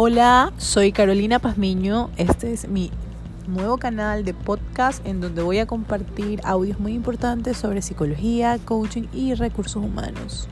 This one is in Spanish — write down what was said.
Hola, soy Carolina Pazmiño. Este es mi nuevo canal de podcast en donde voy a compartir audios muy importantes sobre psicología, coaching y recursos humanos.